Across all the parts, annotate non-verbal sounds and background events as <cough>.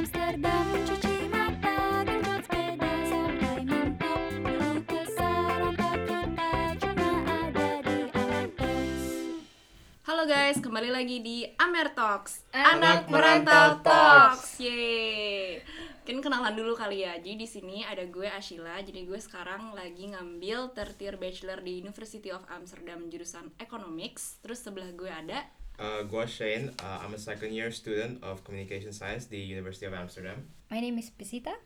Amsterdam Mencuci mata, genjot sepeda sampai mentok. Kita cuma ada di Halo guys, kembali lagi di Amer Talks. Anak Merantau Talks. Yeay. Mungkin kenalan dulu kali ya. Jadi di sini ada gue Ashila. Jadi gue sekarang lagi ngambil third year bachelor di University of Amsterdam Jurusan Economics. Terus sebelah gue ada Uh, gue Shane, uh, I'm a second year student of Communication Science di University of Amsterdam. My name is Pisita.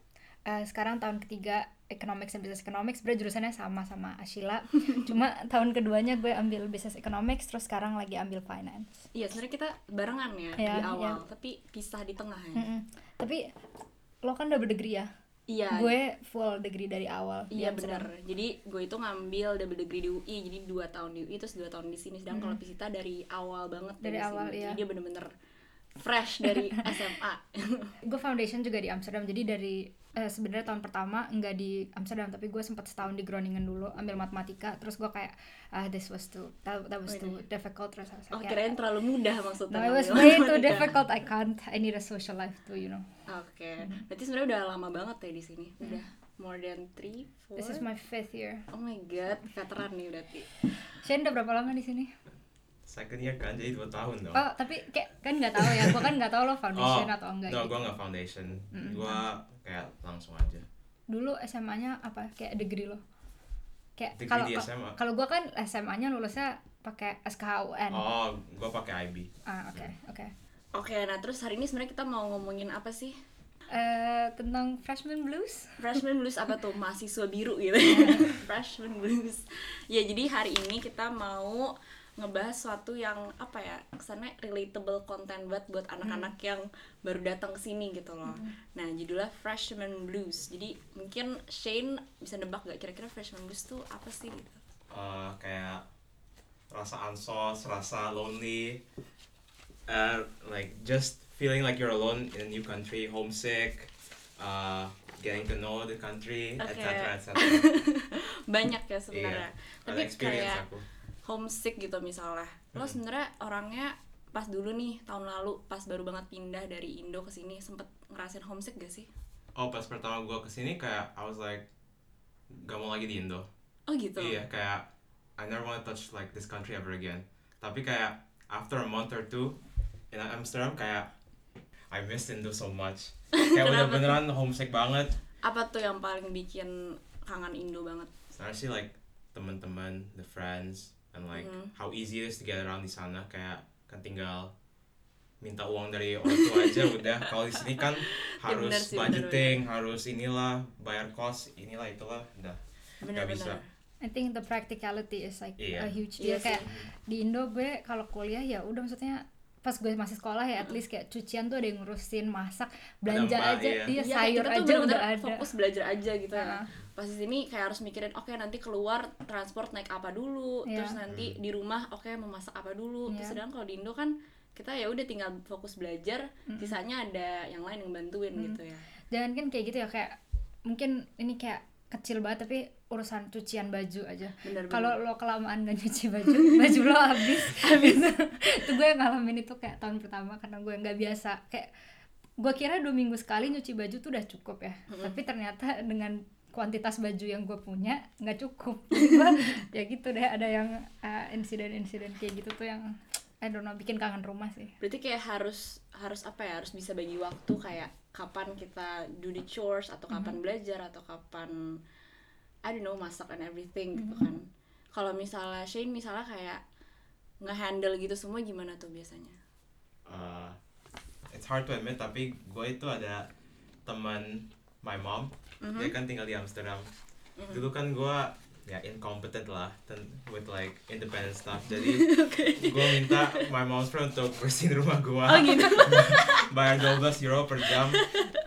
Uh, sekarang tahun ketiga Economics and Business Economics. Sebenarnya jurusannya sama sama Ashila. <laughs> Cuma tahun keduanya gue ambil Business Economics, terus sekarang lagi ambil Finance. Iya sebenarnya kita barengan ya Iya, di awal iya. Tapi pisah di tengah ya Mm-mm. Tapi lo kan double degree ya? Iya Gue full degree dari awal. Iya bener, jadi gue itu ngambil double degree di UI, jadi dua tahun di UI terus dua tahun di sini. Sedangkan kalau Pisita dari awal banget Dari sini. awal, jadi iya. dia bener-bener fresh dari <laughs> SMA. Gue foundation juga di Amsterdam. Jadi dari eh, sebenarnya tahun pertama nggak di Amsterdam, tapi gue sempat setahun di Groningen dulu ambil matematika. Terus gue kayak ah this was too that, that was too difficult. Terus oh like, kirain terlalu mudah maksudnya. No, it was way too difficult. I can't. I need a social life too, you know. Oke, berarti sebenarnya udah lama banget ya di sini. Udah more than three, four. This is my fifth year. Oh my god, veteran nih berarti. Shane udah berapa lama di sini? Second year kan, jadi dua tahun dong. Oh, tapi kayak kan nggak tahu ya. Gua kan nggak tahu lo foundation atau enggak no, gitu. gue nggak foundation. Gue kayak langsung aja. Dulu SMA-nya apa? Kayak degree lo. Kayak Degree kalau di SMA. kalau gua kan SMA-nya lulusnya pakai SKHUN. Oh, gue pakai IB. Ah, oke, oke. Oke, nah terus hari ini sebenarnya kita mau ngomongin apa sih? Eh, tentang freshman blues. Freshman blues apa tuh? Mahasiswa biru gitu. <laughs> Freshman blues. Ya, jadi hari ini kita mau ngebahas suatu yang apa ya kesannya relatable content buat buat anak-anak yang baru datang ke sini gitu loh. Nah judulnya Freshman Blues. Jadi mungkin Shane bisa nebak gak kira-kira Freshman Blues tuh apa sih gitu? Uh, kayak rasa ansos, rasa lonely, uh, like just feeling like you're alone in a new country, homesick, uh, getting to know the country, Oke. etc. etc. Banyak ya sebenarnya. Iya, Tapi kayak aku. Homesick gitu misalnya lo sebenarnya orangnya pas dulu nih tahun lalu pas baru banget pindah dari Indo ke sini sempet ngerasain homesick gak sih Oh pas pertama gue ke sini kayak I was like gak mau lagi di Indo. oh gitu Iya kayak I never want to touch like this country ever again. Tapi kayak after a month or two in Amsterdam kayak I miss Indo so much. <laughs> Kayak bener-beneran homesick banget. apa tuh yang paling bikin kangen Indo banget Sebenarnya sih like teman-teman, the friends, and like Mhm. how easy it is to get around di sana kayak kan tinggal minta uang dari orang tua aja <laughs> udah. Kalau di sini kan harus bener sih, budgeting, harus inilah bayar kos, inilah itulah udah. Gak bisa. I think the practicality is like Iya. a huge Iya deal. sih. kayak di Indo gue kalau kuliah ya udah maksudnya pas gue masih sekolah ya at least kayak cucian tuh ada yang ngurusin masak belanja mbak, aja iya. dia Iya, sayur kita tuh aja udah ada fokus belajar aja gitu ya Heeh. Pas di sini kayak harus mikirin oke nanti keluar transport naik apa dulu Iya. terus nanti di rumah oke mau masak apa dulu. Terus Iya. sedangkan kalau di Indo kan kita ya udah tinggal fokus belajar sisanya ada yang lain yang bantuin gitu ya. Jangan kan kayak gitu ya kayak mungkin ini kayak kecil banget tapi urusan cucian baju aja. Kalau lo kelamaan gak nyuci baju <laughs> baju lo habis. <laughs> Habis. Itu gue ngalamin itu kayak tahun pertama karena gue nggak biasa. Kayak gue kira dua minggu sekali nyuci baju tuh udah cukup ya. Tapi ternyata dengan kuantitas baju yang gue punya nggak cukup. <laughs> Ya gitu deh ada yang uh, insiden-insiden kayak gitu tuh yang I don't know bikin kangen rumah sih. Berarti kayak harus harus apa ya harus bisa bagi waktu kayak kapan kita do the chores atau kapan belajar atau kapan I don't know masak and everything gitu kan. Kalau misalnya Shane misalnya kayak nge-handle gitu semua gimana tuh biasanya? Uh, it's hard to admit tapi gue itu ada teman my mom. Dia kan tinggal di Amsterdam. Dulu kan gue ya incompetent lah ten- with like independent stuff. Jadi <laughs> gue minta my mom's friend untuk bersihin rumah gue oh gitu. <laughs> Bayar 12 euro per jam.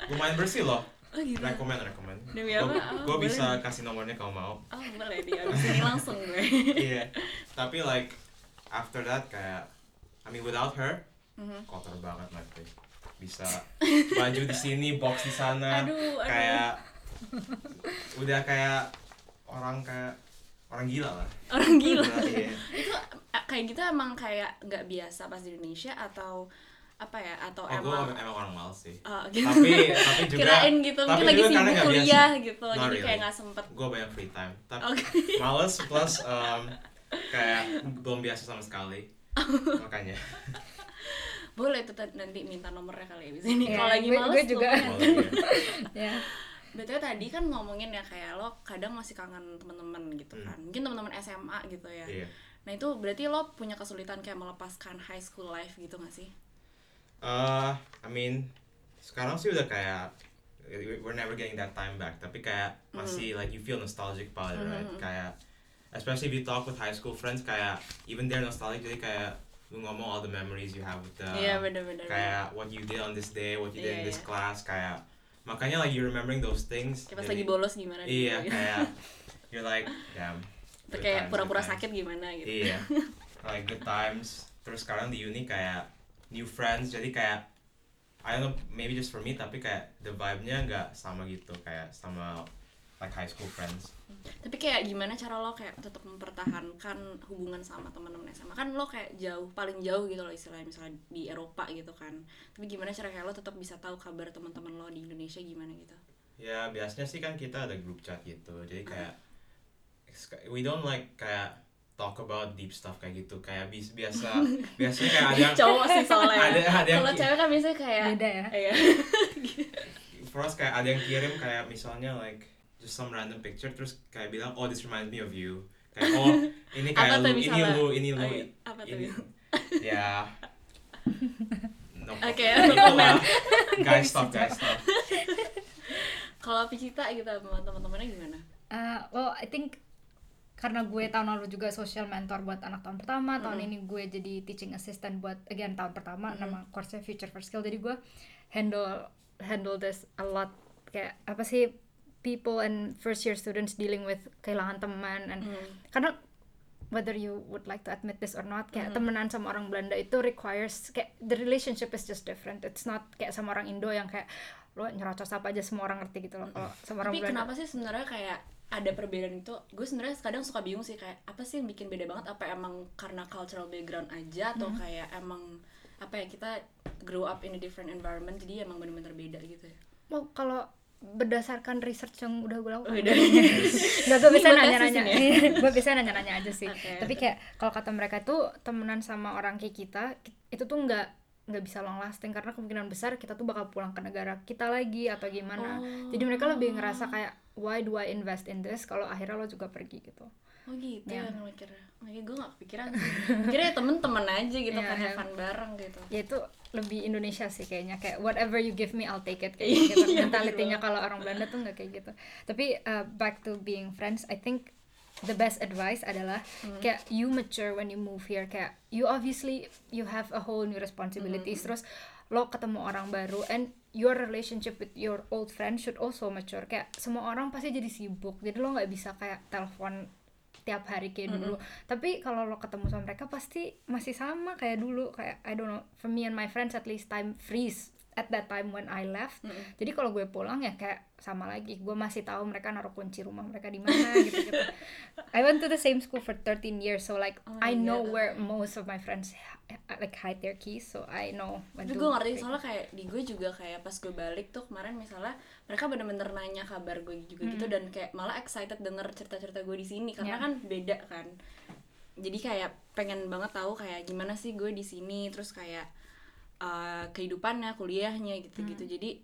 Lumayan bersih loh. Oh gitu. Rekomend rekomend Demi apa? Oh, gue boleh. bisa kasih nomornya kalau mau. Oh boleh dia abis ini langsung gue. <laughs> Iya. Tapi like after that kayak I mean without her Mhm. kotor banget nanti bisa baju di sini box di sana Aduh, aduh. kayak udah kayak orang kayak orang gila lah orang gila Iya. itu eh, kayak gitu emang kayak nggak biasa pas di Indonesia atau apa ya atau oh gue emang emang orang males sih Oh, gitu. tapi tapi juga kirain gitu tapi mungkin lagi sibuk nggak biasa. kuliah gitu Not jadi really. kayak nggak sempet gue banyak free time tapi Oke. males plus um, kayak belum biasa sama sekali <laughs> makanya boleh tuh nanti minta nomornya kali ya di sini Ya, kalau lagi gue- males gue juga. ya. <laughs> Betul tadi kan ngomongin ya kayak lo kadang masih kangen teman-teman gitu Hmm. kan. Mungkin teman-teman SMA gitu ya. Iya. Nah, itu berarti lo punya kesulitan kayak melepaskan high school life gitu gak sih? Uh, I mean, sekarang sih udah kayak we're never getting that time back. Tapi kayak masih like you feel nostalgic about it, right? Kayak especially if you talk with high school friends, kayak even they're nostalgic, jadi kayak lu ngomong all the memories you have with the Iya, bener-bener. kayak what you did on this day, what you did in Iya, this iya. class, kayak makanya like you remembering those things. Kayak pas lagi bolos gimana Iya, gitu. kayak you're like, damn. Good kayak pura-pura sakit gimana gitu. Iya, <laughs> like good times. Terus sekarang di uni kayak new friends, jadi kayak I don't know, maybe just for me, tapi kayak the vibe-nya nggak sama gitu, kayak sama like high school friends. Tapi kayak gimana cara lo kayak tetap mempertahankan hubungan sama teman-teman SMA? Kan lo kayak jauh, paling jauh gitu loh istilahnya misalnya di Eropa gitu kan. Tapi gimana cara kayak lo tetap bisa tahu kabar teman-teman lo di Indonesia gimana gitu? Ya biasanya sih kan kita ada group chat gitu, jadi kayak we don't like kayak talk about deep stuff kayak gitu, kayak bis- biasa <laughs> biasanya kayak ada yang cowok sih soalnya Ada- ada yang kalau cewek kan biasanya kayak Beda ya? <laughs> iya. for us kayak ada yang kirim kayak misalnya like just some random picture terus kayak bilang oh this reminds me of you. Kayak oh <laughs> ini Apa kayak lu ini lu ini lu. Apa ini. Ya. No Oke, guys stop guys stop. <laughs> Kalau Picita gitu sama teman-temannya gimana? Uh, well, I think karena gue tahun lalu juga social mentor buat anak tahun pertama, tahun ini gue jadi teaching assistant buat again tahun pertama nama course Future for Skill. Jadi gue handle handle this a lot. Kayak apa sih people and first year students dealing with kehilangan teman and karena whether you would like to admit this or not kayak temenan sama orang Belanda itu requires kayak the relationship is just different. It's not kayak sama orang Indo yang kayak lo nyerocos apa aja semua orang ngerti gitu loh. Kalau sama orang tapi Belanda. kenapa sih sebenarnya kayak ada perbedaan itu? Gue sebenarnya kadang suka bingung sih kayak apa sih yang bikin beda banget? Apa emang karena cultural background aja atau kayak emang apa ya kita grow up in a different environment jadi emang benar-benar beda gitu ya? Well, kalau berdasarkan research yang udah gue lakukan. Oh, udah. gue bisa nanya-nanya. <laughs> gue bisa nanya-nanya aja sih. Oke. tapi kayak kalau kata mereka tuh temenan sama orang kayak kita ki- itu tuh nggak nggak bisa long lasting karena kemungkinan besar kita tuh bakal pulang ke negara kita lagi atau gimana. Jadi mereka lebih ngerasa kayak why do I invest in this kalau akhirnya lo juga pergi gitu oh gitu Ya. ya mikirnya. Makanya gue gak kepikiran mikirnya ya temen-temen aja gitu <laughs> Iya, kan iya. have fun bareng gitu. Ya itu lebih Indonesia sih kayaknya. Kayak whatever you give me I'll take it kayak <laughs> gitu. Iya, mentalitinya kalau orang Belanda tuh nggak kayak gitu. Tapi uh, back to being friends I think the best advice adalah Hmm. kayak you mature when you move here. Kayak you obviously you have a whole new responsibilities. Hmm. terus lo ketemu orang baru and your relationship with your old friend should also mature. Kayak semua orang pasti jadi sibuk. Jadi lo nggak bisa kayak telepon tiap hari kayak dulu. Tapi kalau lo ketemu sama mereka pasti masih sama kayak dulu kayak I don't know for me and my friends at least time freeze at that time when I left. Jadi kalau gue pulang ya kayak sama lagi gue masih tahu mereka naruh kunci rumah mereka di mana <laughs> gitu gitu I went to the same school for 13 years so like Oh I know God. where most of my friends like hide their keys so I know when tapi gue ngerti soalnya kayak di gue juga kayak pas gue balik tuh kemarin misalnya mereka bener-bener nanya kabar gue juga gitu dan kayak malah excited denger cerita-cerita gue di sini karena Ya. kan beda kan. Jadi kayak pengen banget tahu kayak gimana sih gue di sini terus kayak uh, kehidupannya kuliahnya gitu-gitu. Jadi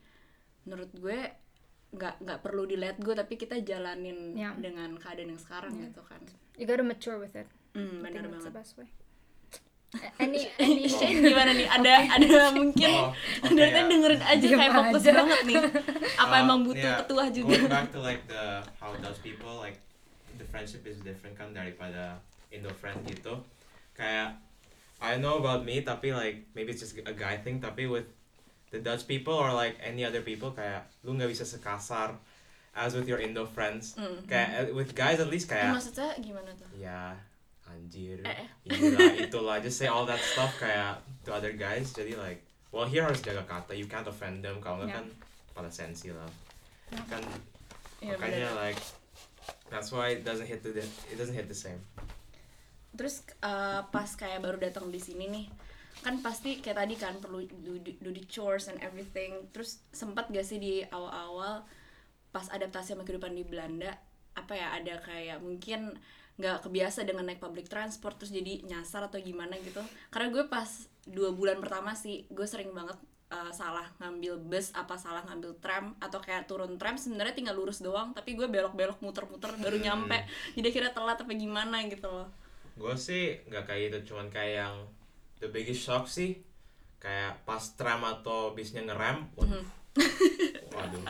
menurut gue nggak nggak perlu dilihat gue tapi kita jalanin Ya. dengan keadaan yang sekarang gitu kan. You gotta mature with it. Hmm, bener think that's the banget. best way. <laughs> Any any Shane gimana nih? Ada <laughs> ada mungkin Oh, <laughs> oke, dari ya. tadi dengerin aja Diem kayak fokus aja. banget nih. Apa Uh, emang butuh yeah, ketua juga? Going back to like the how Dutch people like the friendship is different kan daripada Indo friend gitu. Kayak I know about me tapi like maybe it's just a guy thing tapi with the Dutch people or like any other people kayak lu nggak bisa sekasar as with your Indo friends. Mm. Kayak uh, with guys at least Eh, kayak maksudnya gimana tuh ya anjir Eh, eh. inilah itulah just say all that stuff kayak to other guys jadi like well here harus jaga kata you can't offend them kalau nggak Yeah. kan pada sensi lah kan Iya, makanya like that's why it doesn't hit the it doesn't hit the same terus uh, pas kayak baru datang di sini nih kan pasti kayak tadi kan perlu do, do, do the chores and everything. Terus sempat gak sih di awal-awal pas adaptasi sama kehidupan di Belanda apa ya ada kayak mungkin nggak kebiasa dengan naik public transport terus jadi nyasar atau gimana gitu. Karena gue pas dua bulan pertama sih gue sering banget uh, salah ngambil bus apa salah ngambil tram atau kayak turun tram sebenarnya tinggal lurus doang tapi gue belok-belok muter-muter baru nyampe. Jadi kira telat apa gimana gitu loh gue sih nggak kayak gitu cuman kayak yang the biggest shock sih kayak pas tram atau bisnya ngerem wad- <laughs> waduh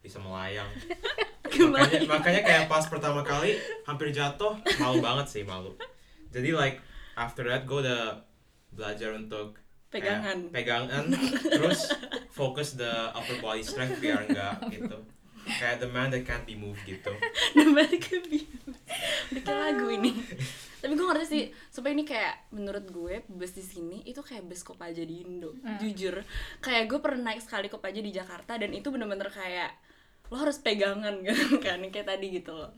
bisa melayang. <laughs> Makanya, makanya kayak pas pertama kali hampir jatuh malu banget sih malu. Jadi like after that gue udah belajar untuk kayak Pegangan. pegangan terus fokus the upper body strength biar enggak gitu. Kayak the man that can't be moved gitu. Nembak ke biru Bikin lagu ini <laughs> sih Supaya ini kayak Menurut gue Bus di sini Itu kayak bus Kopaja di Indo Jujur. Kayak gue pernah naik sekali Kopaja di Jakarta Dan itu bener-bener kayak Lo harus pegangan gitu <laughs> kan Kayak tadi gitu loh.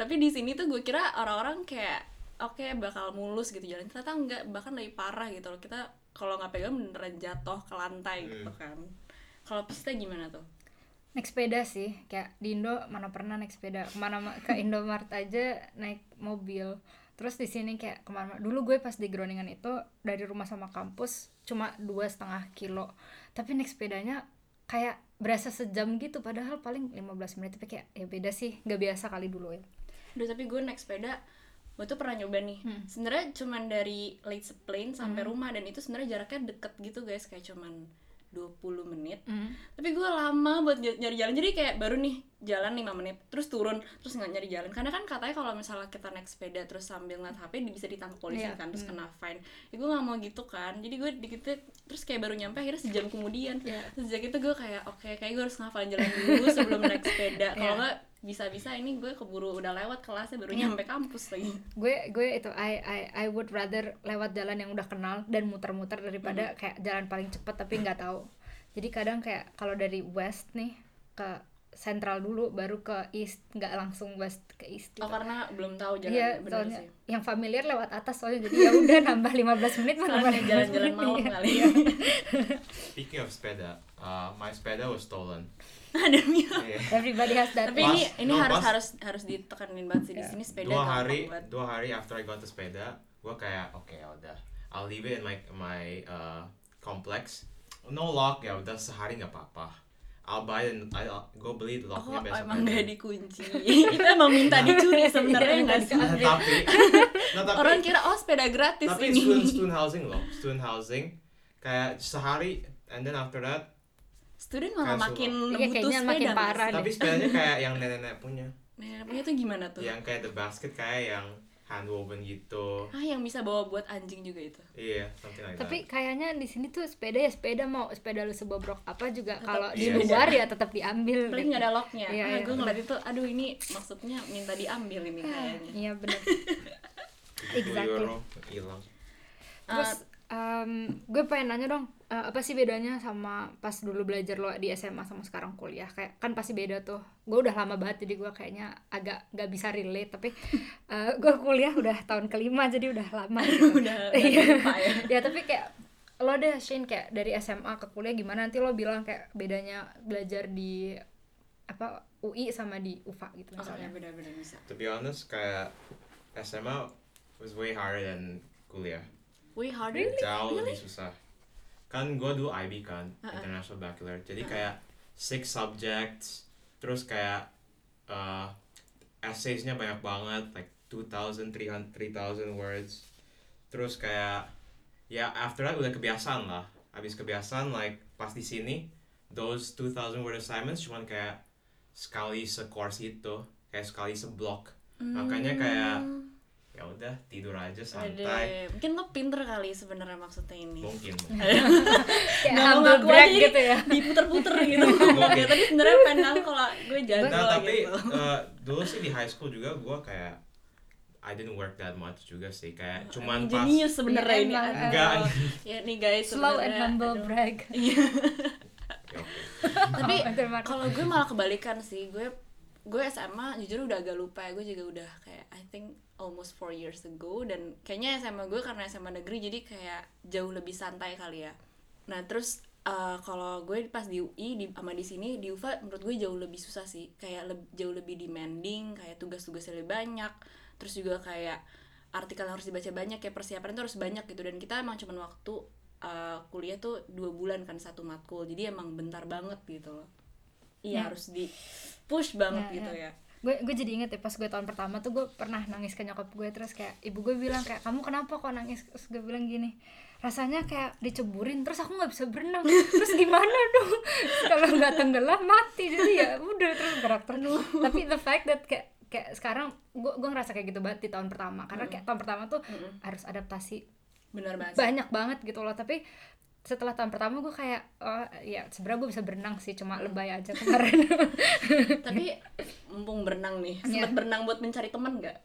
Tapi di sini tuh gue kira Orang-orang kayak Oke bakal mulus gitu jalan. Ternyata enggak Bahkan lebih parah gitu loh. Kita kalau nggak pegang beneran jatuh ke lantai gitu kan. Kalau Pista gimana tuh? naik sepeda sih kayak di Indo mana pernah naik sepeda. Ke mana ke Indomart aja naik mobil terus di sini kayak ke mana dulu gue pas di Groningen itu dari rumah sama kampus cuma dua setengah kilo. Tapi naik sepedanya kayak berasa sejam gitu padahal paling 15 menit. Tapi kayak ya beda sih nggak biasa kali dulu ya. Duh tapi gue naik sepeda gue tuh pernah nyoba nih. Sebenarnya cuman dari Late Plain sampai rumah dan itu sebenarnya jaraknya deket gitu guys. Kayak cuman 20 menit. Tapi gue lama buat ny- nyari jalan. Jadi kayak baru nih jalan 5 menit terus turun terus nggak nyari jalan. Karena kan katanya kalau misalnya kita naik sepeda terus sambil ngeliat HP bisa ditangkap polisi Iya, kan terus kena fine. Ya gue nggak mau gitu kan. Jadi gue dikit terus kayak baru nyampe akhirnya sejam kemudian. Terus sejak itu gue kayak oke kayak gue harus ngafalin jalan dulu sebelum naik sepeda. <laughs> Kalau nggak bisa-bisa ini gue keburu udah lewat kelasnya baru nyampe kampus lagi. Gue gue itu I I I would rather lewat jalan yang udah kenal dan muter-muter daripada kayak jalan paling cepet tapi nggak tahu. Jadi kadang kayak kalau dari west nih ke central dulu baru ke east nggak langsung west ke east gitu. oh karena belum tahu jalan Iya, bener soalnya sih. yang familiar lewat atas soalnya jadi ya udah nambah 15 menit mah nambah Soalnya 15 jalan-jalan malam iya. kali <laughs> speaking of sepeda uh, my sepeda was stolen <laughs> ada Mia Yeah. Everybody has that. tapi Pas- ini ini no, harus pas- harus harus ditekanin banget sih di sini sepeda dua hari banget. dua hari after I got the sepeda gue kayak oke ya udah I'll leave it in my my uh, complex no lock ya udah sehari nggak apa-apa I'll buy it I gue beli Oh, locknya besok emang gak dikunci. Kita emang minta dicuri sebenarnya Iya, nggak nggak sih? Nah, tapi <laughs> nah, tapi Orang kira oh sepeda gratis tapi ini. student student housing loh student housing kayak sehari and then after that Student malah Kayak makin Iya, butuh kayaknya sepeda. makin parah tapi sepedanya kayak yang nenek-nenek punya Nah, punya tuh gimana tuh? yang kayak the basket kayak yang hand woven gitu Ah, yang bisa bawa buat anjing juga itu. iya something like Tapi that kayaknya di sini tuh sepeda ya sepeda mau sepeda lu sebobrok apa juga kalau di iya. luar ya tetap diambil. Paling gitu. nggak ada locknya. Iya, ah, iya, gue ngeliat itu, aduh ini maksudnya minta diambil ini kayaknya. Iya benar. Exactly. hilang Terus em, gue pengen nanya dong, eh, apa sih bedanya sama pas dulu belajar lo di SMA sama sekarang kuliah? Kayak kan pasti beda tuh. Gue udah lama banget jadi gue kayaknya agak nggak bisa relate. Tapi <laughs> eh, gue kuliah udah tahun kelima jadi udah lama. <laughs> Gitu. Udah Iya. ya. <laughs> ya tapi kayak lo deh Shane kayak dari SMA ke kuliah gimana nanti lo bilang kayak bedanya belajar di apa UI sama di UVA gitu Oh, misalnya. ya benar-benar bisa. to be honest kayak SMA was way harder than kuliah Way harder. jauh lebih susah kan gue dulu IB kan International Baccalaureate jadi kayak six subjects terus kayak uh, essaysnya banyak banget like 2000 3000 3000 words. Terus kayak ya after that udah kebiasaan lah. Habis kebiasaan like pas di sini those 2000 word assignments cuman kayak sekali se-course gitu kayak sekali seblok. Makanya kayak ya udah tidur aja santai. Mungkin lo pinter kali sebenarnya maksudnya ini. mungkin <laughs> Kayak Nggak mau humble ngaku brag gitu ya. <laughs> diputer-puter gitu <laughs> ya tadi sebenarnya pengen kalau gue jago nah tapi gitu uh, dulu sih di high school juga gue kayak I didn't work that much juga sih kayak cuman pas jenius sebenarnya Iya, ini. Enggak. ya nih guys Slow and humble aduh. brag. Iya. Ya, tapi kalau gue malah kebalikan sih gue gue SMA jujur udah agak lupa ya gue juga udah kayak I think almost four years ago dan kayaknya SMA gue karena SMA negeri jadi kayak jauh lebih santai kali ya. Nah terus uh, kalau gue pas di UI di sama di sini di UVA menurut gue jauh lebih susah sih. Kayak leb- jauh lebih demanding kayak tugas-tugasnya lebih banyak terus juga kayak artikel harus dibaca banyak kayak persiapan itu harus banyak gitu. Dan kita emang cuman waktu uh, kuliah tuh dua bulan kan satu matkul. Jadi emang bentar banget gitu loh iya Ya. harus di push banget Ya, gitu ya. ya. Gue gue jadi inget ya pas gue tahun pertama tuh gue pernah nangis ke nyokap gue terus kayak ibu gue bilang kayak kamu kenapa kok nangis? Terus gue bilang gini rasanya kayak diceburin terus aku nggak bisa berenang. <laughs> Terus gimana dong? Kalau nggak tenggelam mati. Jadi ya udah terus gerak terus tapi the fact that kayak kayak sekarang gue gue ngerasa kayak gitu banget di tahun pertama. Karena kayak tahun pertama tuh harus adaptasi benar banget banyak banget gitu loh. Tapi setelah tahun pertama gue kayak oh ya sebenarnya gue bisa berenang sih cuma lebay aja kemarin. <laughs> Tapi mumpung berenang nih Iya. sempat berenang buat mencari teman nggak?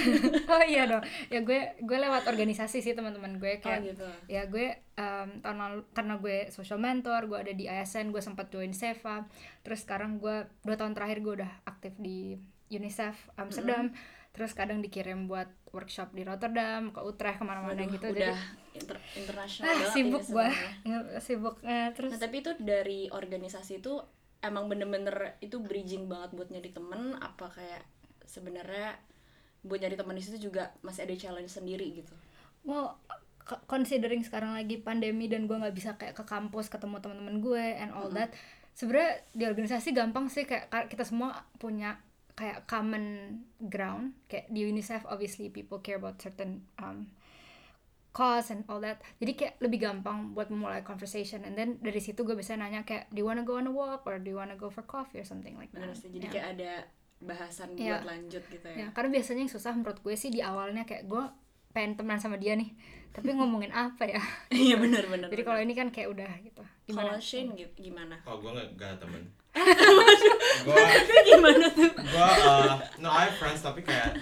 <laughs> Oh iya dong. Ya gue gue lewat organisasi sih teman-teman gue kayak Oh, gitu. ya gue em, tahun lalu karena gue social mentor gue ada di ASN gue sempat join Seva. Terus sekarang gue dua tahun terakhir gue udah aktif di UNICEF Amsterdam. Terus kadang dikirim buat workshop di Rotterdam ke Utrecht ke mana-mana gitu. Udah jadi inter- internasional ah, sibuk gue sebenarnya. sibuk Eh, terus Nah tapi itu dari organisasi itu emang bener-bener itu bridging banget buat nyari temen apa kayak sebenarnya buat nyari teman di situ juga masih ada challenge sendiri gitu. well considering sekarang lagi pandemi dan gue nggak bisa kayak ke kampus ketemu teman-teman gue and all that sebenarnya di organisasi gampang sih kayak ka- kita semua punya kayak common ground kayak di UNICEF obviously people care about certain um, cause and all that jadi kayak lebih gampang buat memulai conversation and then dari situ gue bisa nanya kayak do you wanna go on a walk or do you wanna go for coffee or something like that Bener sih. Jadi Ya. kayak ada bahasan Iya. buat lanjut gitu ya. Ya, karena biasanya yang susah menurut gue sih di awalnya kayak gue pengen temenan sama dia nih tapi ngomongin apa ya <laughs> Iya benar-benar. jadi kalau ini kan kayak udah gitu kalau gimana Shane gi- gimana? Oh, gue gak, gak ada temen. <laughs> gue gimana tuh? gue uh, no I have friends tapi kayak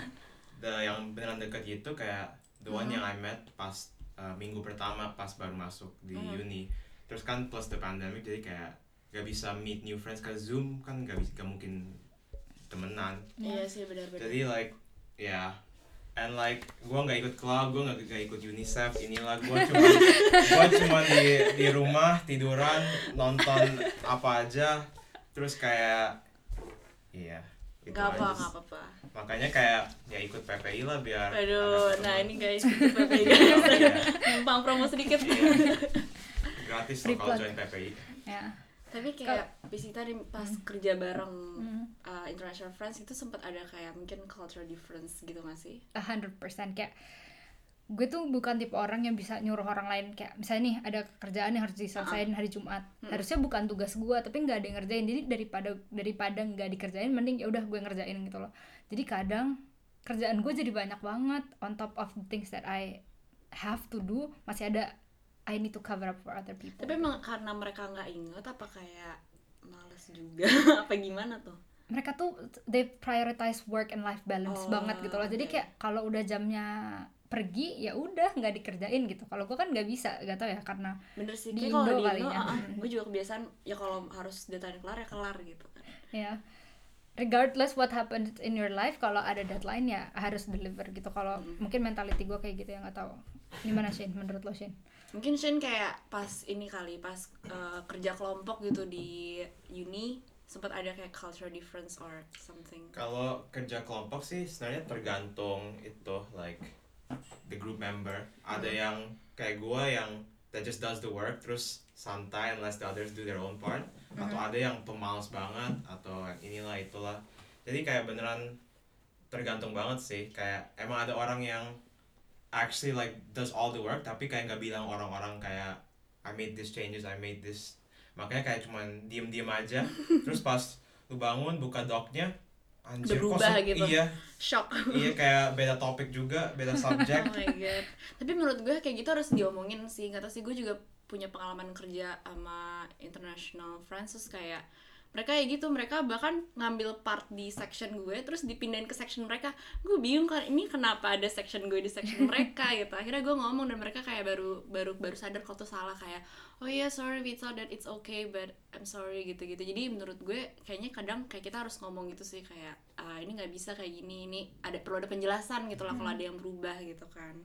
the yang beneran deket gitu kayak the one yang I met pas uh, minggu pertama pas baru masuk di uni. Terus kan plus the pandemic jadi kayak gak bisa meet new friends. Ke zoom kan gak bisa gak mungkin temenan. Iya sih benar-benar. jadi like ya and like gue nggak ikut club gue nggak nggak ikut UNICEF inilah gue cuma <laughs> gue cuma di di rumah tiduran nonton apa aja. Terus kayak iya Gak apa, aja. gak apa-apa. Makanya kayak ya ikut PPI lah biar Aduh, nah ini guys, itu PPI guys. <laughs> Iya, Numpang promo sedikit. iya. gratis loh kalau join PPI ya. Tapi kayak Bisita di pas kerja bareng Hmm. uh, International Friends itu sempat ada kayak mungkin culture difference gitu gak sih? a hundred percent. Kayak gue tuh bukan tipe orang yang bisa nyuruh orang lain. Kayak misalnya nih ada kerjaan yang harus diselesaikan hari Jumat. Harusnya bukan tugas gue tapi nggak ada yang ngerjain. Jadi daripada daripada nggak dikerjain mending ya udah gue ngerjain gitu loh jadi kadang kerjaan gue jadi banyak banget on top of the things that I have to do masih ada I need to cover up for other people. Tapi emang karena mereka nggak inget apa kayak males juga? <laughs> Apa gimana tuh? mereka tuh they prioritize work and life balance Oh, banget gitu loh. Jadi kayak kalau udah jamnya pergi ya udah nggak dikerjain gitu. Kalau gue kan nggak bisa gak tau ya karena Bener sih, Di Indo di Indo, ya. ah, ah, <laughs> gue juga kebiasaan ya kalau harus deadline kelar ya kelar gitu kan. ya regardless what happens in your life kalau ada deadline ya harus deliver gitu kalau Hmm. mungkin mentality gue kayak gitu ya nggak tahu gimana Shane menurut lo Shane Mungkin Shane kayak pas ini kali, pas uh, kerja kelompok gitu di uni sempat ada kayak culture difference or something. Kalau kerja kelompok sih sebenarnya tergantung itu like the group member. Ada yang kayak gue yang that just does the work terus santai unless the others do their own part. Atau ada yang pemalas banget atau itulah. Jadi kayak beneran tergantung banget sih. Kayak emang ada orang yang actually like does all the work tapi kayak nggak bilang orang-orang kayak I made this changes, I made this makanya kayak cuman diem-diem aja <laughs> terus pas lu bangun buka docnya anjir kok berubah se- gitu. iya Shock. iya <laughs> kayak beda topik juga beda oh subjek my god. Tapi menurut gue kayak gitu harus diomongin sih. Gak tau sih gue juga punya pengalaman kerja sama international friends terus kayak mereka kayak gitu mereka bahkan ngambil part di section gue terus dipindahin ke section mereka. Gue bingung kan ini kenapa ada section gue di section <laughs> mereka gitu. Akhirnya gue ngomong dan mereka kayak baru baru baru sadar kalau tuh salah kayak oh iya sorry we thought that it's okay but I'm sorry gitu gitu jadi menurut gue kayaknya kadang kayak kita harus ngomong gitu sih kayak "Ah, ini nggak bisa kayak gini ini ada perlu ada penjelasan gitu lah kalau ada yang berubah gitu kan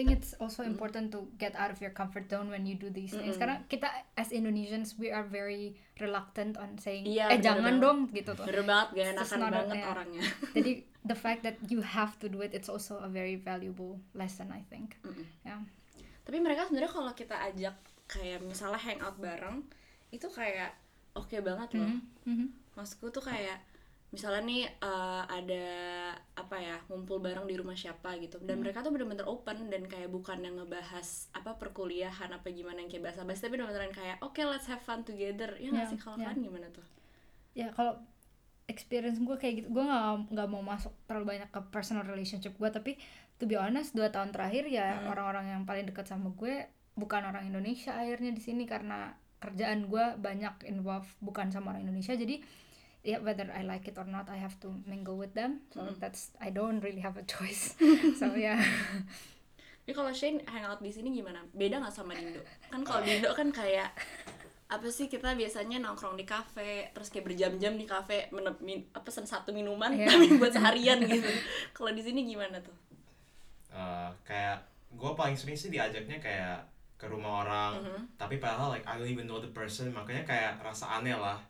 think it's also important to get out of your comfort zone when you do these things. Karena kita as Indonesians we are very reluctant on saying Iya, eh bener jangan banget. dong gitu tuh. bener banget gak enakan banget yeah. orangnya <laughs> Jadi the fact that you have to do it it's also a very valuable lesson I think. Yeah. tapi mereka sebenarnya kalau kita ajak kayak misalnya hangout bareng itu kayak oke banget loh Mhm. maksudku tuh kayak misalnya nih eh, ada apa ya ngumpul bareng di rumah siapa gitu. Dan mereka tuh bener-bener open dan kayak bukan yang ngebahas apa perkuliahan apa gimana yang kayak bahasa-bahasa tapi bener-beneran kayak oke let's have fun together. Ya nggak Ya, sih? Kalau ya. kalian gimana tuh? Ya kalau experience gue kayak gitu gue nggak nggak mau masuk terlalu banyak ke personal relationship gue tapi to be honest dua tahun terakhir ya orang-orang yang paling dekat sama gue bukan orang Indonesia akhirnya di sini karena kerjaan gue banyak involve bukan sama orang Indonesia jadi ya whether I like it or not I have to mingle with them so that's I don't really have a choice <laughs> so ya Jadi kalau Shane hangout di sini gimana? Beda nggak sama di Indo? Kan kalau di Indo kan kayak apa sih kita biasanya nongkrong di kafe terus kayak berjam-jam di kafe menep, min, apa pesen satu minuman Iya. tapi buat seharian gitu. Kalau di sini gimana tuh? Eh, kayak gue paling sering sih diajaknya kayak ke rumah orang tapi padahal like I don't even know the person makanya kayak rasa aneh lah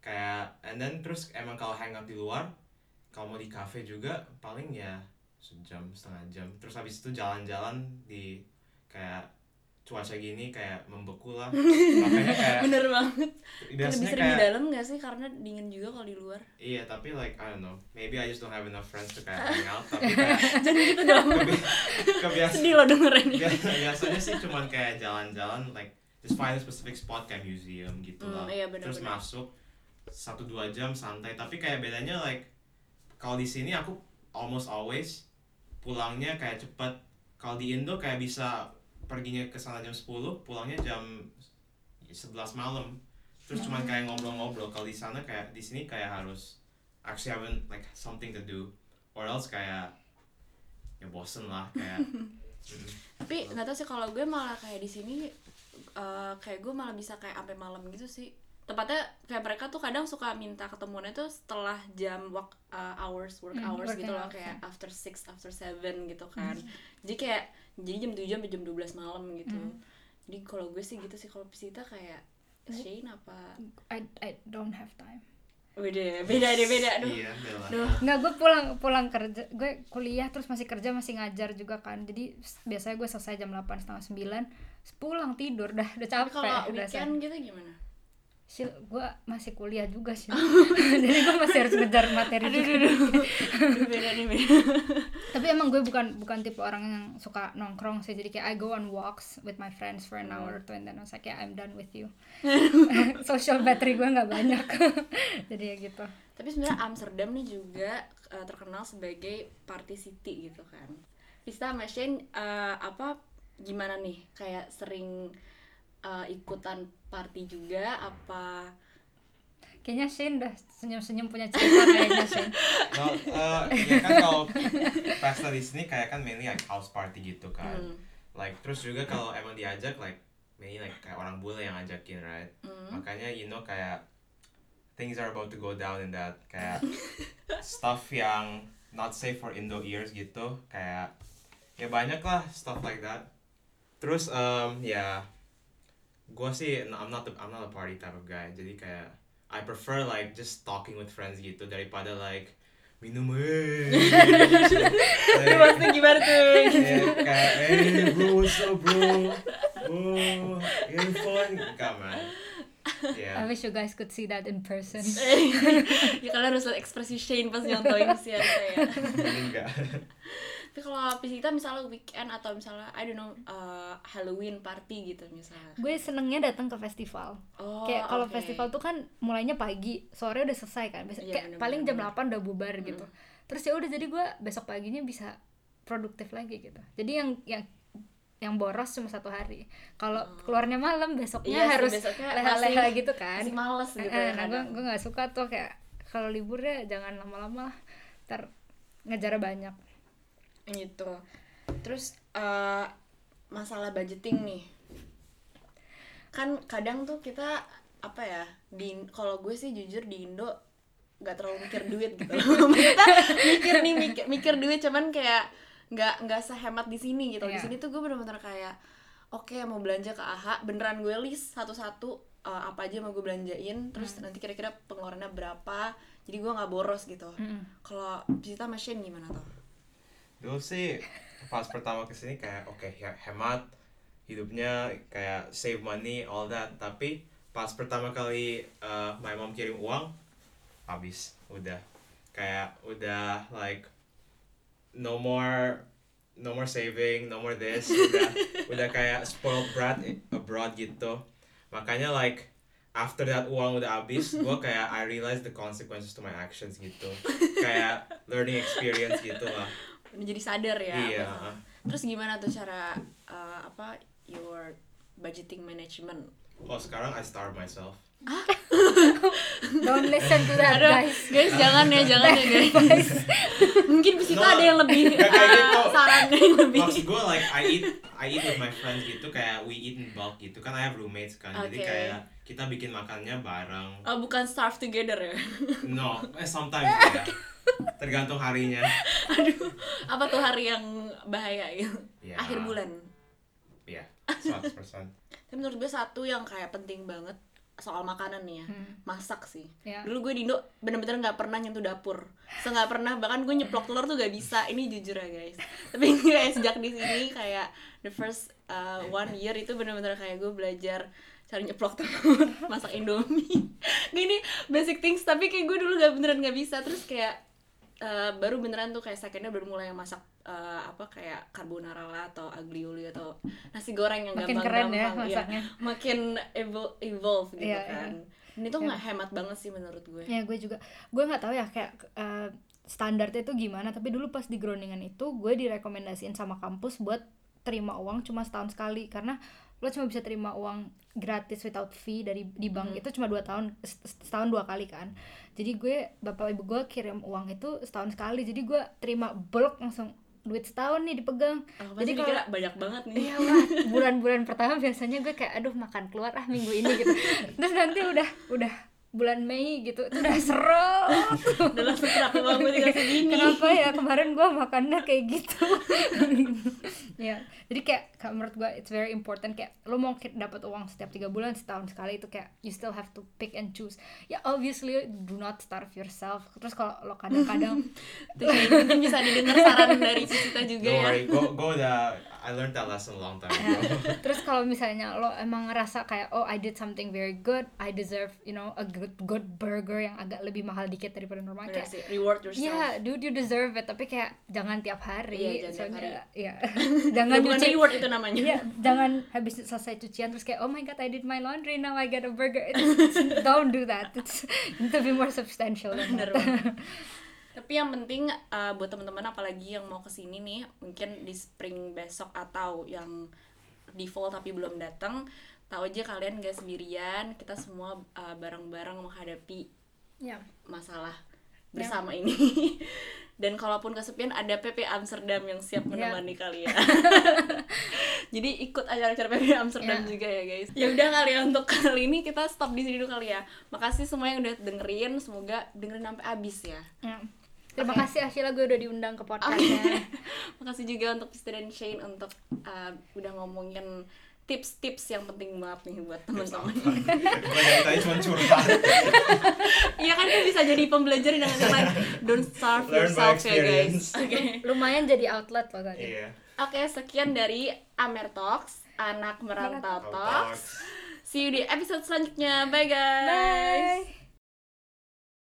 kayak and then terus emang kalau hangout di luar kalau mau di cafe juga paling ya sejam setengah jam terus habis itu jalan-jalan di kayak cuaca gini kayak membeku lah <laughs> makanya kayak Bener banget. Lebih sering di kayak dalam nggak sih karena dingin juga kalau di luar. iya tapi like I don't know maybe I just don't have enough friends to kayak <laughs> hang out tapi kayak <laughs> Jadi gitu dong. kebi- kebiasaan Sedih lo dengerin Biasa- biasanya sih cuman kayak jalan-jalan like just find a specific spot kayak museum gitu Hmm, lah iya, bener, terus bener. masuk satu dua jam santai. Tapi kayak bedanya like kalau di sini aku almost always pulangnya kayak cepet. Kalau di Indo kayak bisa perginya ke sana jam 10 pulangnya jam 11 malam. Terus cuman kayak ngobrol-ngobrol. Kalau di sana kayak di sini kayak harus actually having like something to do. Or else kayak ya bosen lah kayak. <laughs> Mm. tapi nggak tahu sih kalau gue malah kayak di sini eh, kayak gue malah bisa kayak sampai malam gitu sih tepatnya kayak mereka tuh kadang suka minta ketemuannya tuh setelah jam work uh, hours work Hmm, hours gitu loh kayak ya. after six after seven gitu kan jadi kayak jadi jam 7 sampai jam 12 malam gitu jadi kalau gue sih gitu sih kalau Pisita kayak Shane apa I I don't have time beda beda deh beda aduh iya Duh. Nggak, gue pulang pulang kerja, gue kuliah terus masih kerja masih ngajar juga kan. Jadi biasanya gue selesai jam 8 setengah sembilan, pulang tidur dah udah capek. kalau udah weekend gitu gimana Sil, gue masih kuliah juga sih. <laughs> Jadi gue masih harus ngejar materi juga. Aduh, <laughs> beda nih beda Tapi emang gue bukan bukan tipe orang yang suka nongkrong sih. Jadi kayak I go on walks with my friends for an hour or two and then I was like, yeah, I'm done with you. <laughs> Social battery gue nggak banyak. Jadi ya gitu. Tapi sebenarnya Amsterdam nih juga uh, terkenal sebagai party city gitu kan. Vista sama Shane uh, apa gimana nih? Kayak sering uh, ikutan party juga apa? Kayaknya Shane udah senyum-senyum punya cerita kayaknya Shane. <laughs> Well, eh, ya kan kalau pesta di sini kayak kan mainly like house party gitu kan. Hmm. Like terus juga kalau emang diajak like mainly like kayak orang bule yang ngajakin right. Hmm. Makanya you know kayak things are about to go down in that kayak stuff yang not safe for Indo ears gitu kayak ya banyak lah stuff like that. Terus um ya gue sih I'm not the, I'm not a party type of guy. Jadi kayak I prefer like just talking with friends gitu daripada like minum eh Itu maksudnya gimana tuh? Yeah, kayak hey bro what's up bro? Oh fun? Come on I yeah wish you guys could see that in person. <laughs> ya kalian harus lihat ekspresi Shane pas nyontoin si saya. ini enggak Tapi kalau Pisita misalnya weekend atau misalnya I don't know uh, Halloween party gitu misalnya. Gue senengnya datang ke festival. Oh, kayak kalau oke. festival tuh kan mulainya pagi, sore udah selesai kan. Biasa, Iya, kayak bener, paling jam 8 udah bubar gitu. Terus ya udah jadi gue besok paginya bisa produktif lagi gitu. Jadi yang yang yang boros cuma satu hari kalau keluarnya malam besoknya Iya harus leha-leha gitu kan masih males gitu Eh, ya nah gue nggak suka tuh kayak kalau libur ya jangan lama-lama lah ntar ngejar banyak gitu. Terus eh, masalah budgeting nih. Kan kadang tuh kita apa ya di kalau gue sih jujur di Indo nggak terlalu mikir duit gitu. <laughs> Kita mikir nih mikir, mikir duit cuman kayak nggak nggak sehemat di sini gitu. Di Iya. sini tuh gue bener-bener kayak oke mau belanja ke AHA beneran gue list satu-satu eh, apa aja mau gue belanjain terus nanti kira-kira pengeluarannya berapa jadi gue nggak boros gitu. Kalau Cita Machine gimana tuh dulu sih pas pertama ke sini kayak oke ya hemat hidupnya kayak save money all that. Tapi pas pertama kali uh, my mom kirim uang habis udah. Kayak udah like no more no more saving no more this udah. <laughs> Udah kayak spoiled brat abroad gitu. Makanya like after that uang udah habis <laughs> gue kayak I realize the consequences to my actions gitu. Kayak learning experience gitu lah Udah jadi sadar ya Iya. apa- terus gimana tuh cara uh, apa your budgeting management Oh sekarang I starve myself. <laughs> don't listen to that Aduh, guys guys jangan ya jangan ya guys mungkin bisa No, ada yang lebih uh, gitu. sarannya yang lebih Maksud gue like I eat I eat with my friends gitu kayak we eat in bulk gitu kan I have roommates kan jadi Oke. kayak kita bikin makannya bareng. Oh, bukan starve together ya <laughs> No, eh sometimes ya. Tergantung harinya. <laughs> aduh apa tuh hari yang bahaya gitu Ya. akhir bulan Iya, 100%. <laughs> tapi menurut gue satu yang kayak penting banget soal makanan nih ya masak sih Ya. dulu gue di Indo bener-bener nggak pernah nyentuh dapur so nggak pernah bahkan gue nyeplok telur tuh gak bisa ini jujur ya guys tapi kayak sejak di sini kayak the first uh, one year itu bener-bener kayak gue belajar cara nyeplok telur <laughs> masak indomie. <laughs> Gini basic things tapi kayak gue dulu gak beneran nggak bisa. Terus kayak uh, baru beneran tuh kayak secondnya baru mulai yang masak uh, apa kayak carbonara lah atau aglio olio atau nasi goreng yang Makin gampang-gampang keren ya iya. masaknya. makin evol- evolve gitu Iya, kan. Ini tuh nggak hemat banget sih menurut gue. Ya gue juga. Gue nggak tahu ya kayak eh, standarnya itu gimana. Tapi dulu pas di Groningen itu gue direkomendasiin sama kampus buat terima uang cuma setahun sekali. Karena lo cuma bisa terima uang gratis without fee dari di bank itu cuma dua tahun set- setahun dua kali kan. Jadi gue bapak ibu gue kirim uang itu setahun sekali. Jadi gue terima bulk langsung duit setahun nih dipegang. Oh, jadi kalau banyak banget nih. Iya lah, bulan-bulan pertama biasanya gue kayak aduh makan keluar ah minggu ini gitu. <laughs> Terus nanti udah udah bulan Mei gitu itu udah seret. <laughs> udah langsung gue tinggal segini Kenapa ya kemarin gue makannya kayak gitu. <laughs> ya, jadi kayak kayak menurut gue it's very important kayak lo mau dapat uang setiap tiga bulan setahun sekali itu kayak you still have to pick and choose. Ya obviously do not starve yourself. Terus kalau lo kadang-kadang <laughs> Tuh, kayak mungkin bisa didengar saran dari Cicita juga Don't ya worry, gue gue udah I learned that lesson a long time ago. Terus kalau misalnya lo emang ngerasa kayak oh I did something very good, I deserve you know a good good burger yang agak lebih mahal dikit daripada normal Bener kayak sih, reward yourself Ya, dude, you deserve it. Tapi kayak jangan tiap hari. Iya, jangan tiap soalnya, ya, <laughs> jangan nyuci. reward itu namanya Iya, jangan habis selesai cucian terus kayak oh my god, I did my laundry, now I get a burger. It's- don't do that. It's to be more substantial than that. <laughs> Tapi yang penting uh, buat teman-teman apalagi yang mau ke sini nih, mungkin di spring besok atau yang default tapi belum datang, tahu aja kalian gak sendirian, kita semua uh, bareng-bareng menghadapi Ya. masalah bersama ini. <laughs> Dan kalaupun kesepian ada PP Amsterdam yang siap menemani kalian. <laughs> <laughs> Jadi ikut acara-acara PP Amsterdam Ya. juga ya guys. Ya udah kali ya untuk kali ini kita stop di sini dulu kali ya. Makasih semua yang udah dengerin, semoga dengerin sampai habis ya. Ya. Terima kasih Ashila gue udah diundang ke podcastnya. Makasih juga untuk Sister dan Shane untuk uh, udah ngomongin tips-tips yang penting banget nih buat teman-teman. Tadi cuma curhat. <laughs> Iya kan kan bisa jadi pembelajaran yang lain. Don't starve Learn by yourself ya guys. <laughs> Oke. Lumayan jadi outlet loh tadi. Iya. Oke, sekian dari Amer Talks, anak merantau Talks. Talks. See you di episode selanjutnya. Bye guys. Bye.